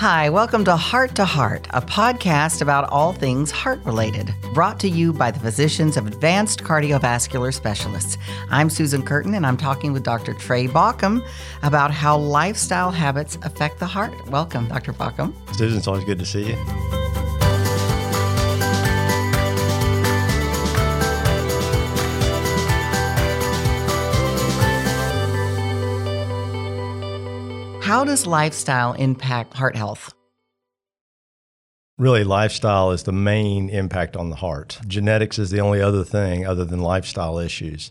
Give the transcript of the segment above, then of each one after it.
Hi, welcome to Heart to Heart, a podcast about all things heart related, brought to you by the physicians of Advanced Cardiovascular Specialists. I'm Susan Curtin, and I'm talking with Dr. Trey Baucom about how lifestyle habits affect the heart. Welcome, Dr. Baucom. Susan, it's always good to see you. How does lifestyle impact heart health? Really, lifestyle is the main impact on the heart. Genetics is the only other thing other than lifestyle issues.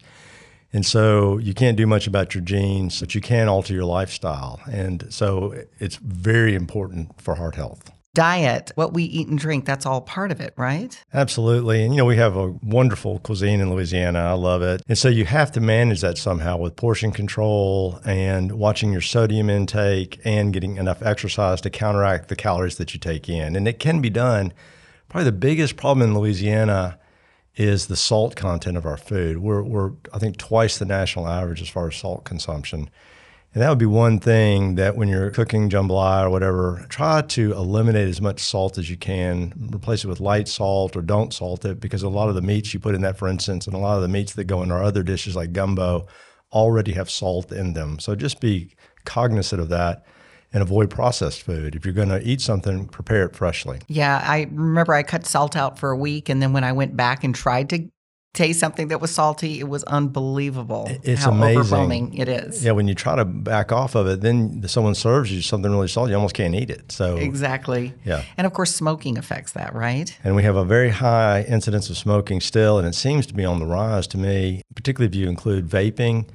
And so you can't do much about your genes, but you can alter your lifestyle. And so it's very important for heart health diet, what we eat and drink, that's all part of it, right? Absolutely. And you know, we have a wonderful cuisine in Louisiana. I love it. And so you have to manage that somehow with portion control and watching your sodium intake and getting enough exercise to counteract the calories that you take in. And it can be done. Probably the biggest problem in Louisiana is the salt content of our food. We're, we're I think, twice the national average as far as salt consumption. And that would be one thing that when you're cooking jambalaya or whatever, try to eliminate as much salt as you can. Replace it with light salt or don't salt it because a lot of the meats you put in that, for instance, and a lot of the meats that go in our other dishes like gumbo already have salt in them. So just be cognizant of that and avoid processed food. If you're going to eat something, prepare it freshly. Yeah, I remember I cut salt out for a week, and then when I went back and tried to taste something that was salty. It was unbelievable. It's how amazing. overwhelming it is. Yeah, when you try to back off of it, then someone serves you something really salty, you almost can't eat it. So exactly. Yeah, and of course, smoking affects that, right? And we have a very high incidence of smoking still, and it seems to be on the rise to me, particularly if you include vaping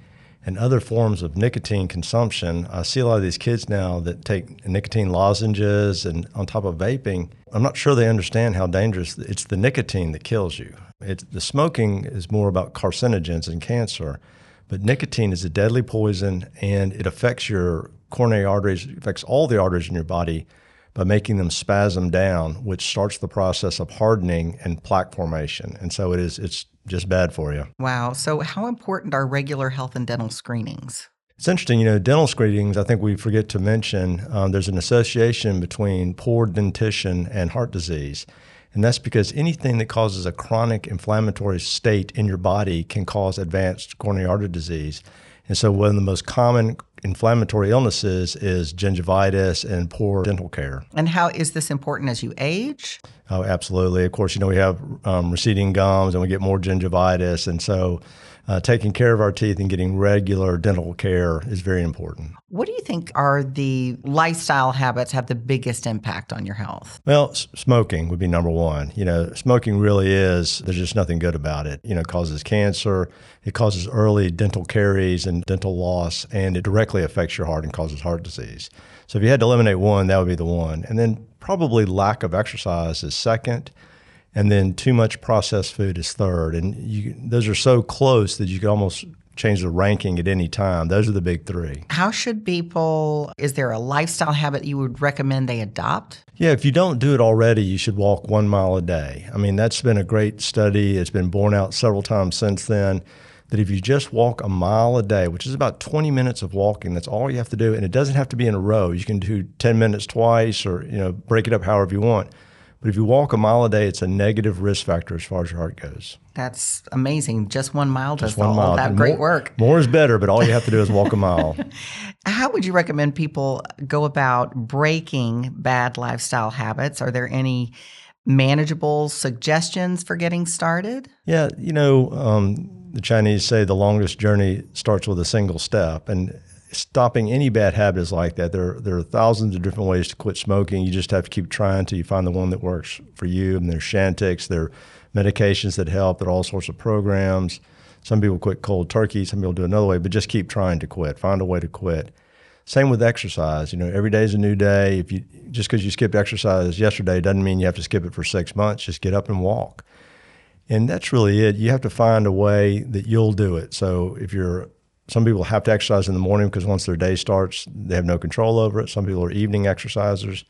and other forms of nicotine consumption. I see a lot of these kids now that take nicotine lozenges and on top of vaping. I'm not sure they understand how dangerous it's the nicotine that kills you. It's, the smoking is more about carcinogens and cancer, but nicotine is a deadly poison and it affects your coronary arteries, it affects all the arteries in your body by making them spasm down, which starts the process of hardening and plaque formation. And so it is it's just bad for you. Wow. So how important are regular health and dental screenings? It's interesting, you know, dental screenings, I think we forget to mention um, there's an association between poor dentition and heart disease. And that's because anything that causes a chronic inflammatory state in your body can cause advanced coronary artery disease. And so, one of the most common inflammatory illnesses is gingivitis and poor dental care. And how is this important as you age? Oh, absolutely. Of course, you know, we have um, receding gums and we get more gingivitis. And so, uh, taking care of our teeth and getting regular dental care is very important. What do you think are the lifestyle habits have the biggest impact on your health? Well, s- smoking would be number one. You know, smoking really is, there's just nothing good about it. You know, it causes cancer, it causes early dental caries and dental loss, and it directly affects your heart and causes heart disease. So if you had to eliminate one, that would be the one. And then probably lack of exercise is second and then too much processed food is third. And you, those are so close that you could almost change the ranking at any time. Those are the big three. How should people, is there a lifestyle habit you would recommend they adopt? Yeah, if you don't do it already, you should walk one mile a day. I mean, that's been a great study. It's been borne out several times since then. That if you just walk a mile a day, which is about 20 minutes of walking, that's all you have to do. And it doesn't have to be in a row. You can do 10 minutes twice or, you know, break it up however you want but if you walk a mile a day, it's a negative risk factor as far as your heart goes. That's amazing. Just one mile does one all mile. that And great more, work. More is better, but all you have to do is walk a mile. How would you recommend people go about breaking bad lifestyle habits? Are there any manageable suggestions for getting started? Yeah, you know, um, the Chinese say the longest journey starts with a single step. And stopping any bad habit is like that. There, there are thousands of different ways to quit smoking. You just have to keep trying until you find the one that works for you. And there's Chantix, there are medications that help, there are all sorts of programs. Some people quit cold turkey, some people do another way, but just keep trying to quit. Find a way to quit. Same with exercise. You know, every day is a new day. If you just because you skipped exercise yesterday doesn't mean you have to skip it for six months. Just get up and walk. And that's really it. You have to find a way that you'll do it. So if you're some people have to exercise in the morning because once their day starts, they have no control over it. Some people are evening exercisers.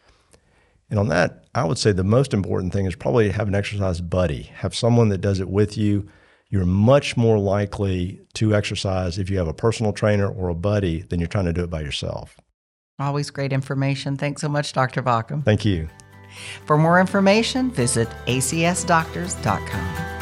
And on that, I would say the most important thing is probably have an exercise buddy. Have someone that does it with you. You're much more likely to exercise if you have a personal trainer or a buddy than you're trying to do it by yourself. Always great information. Thanks so much, Dr. Baucom. Thank you. For more information, visit acsdoctors.com.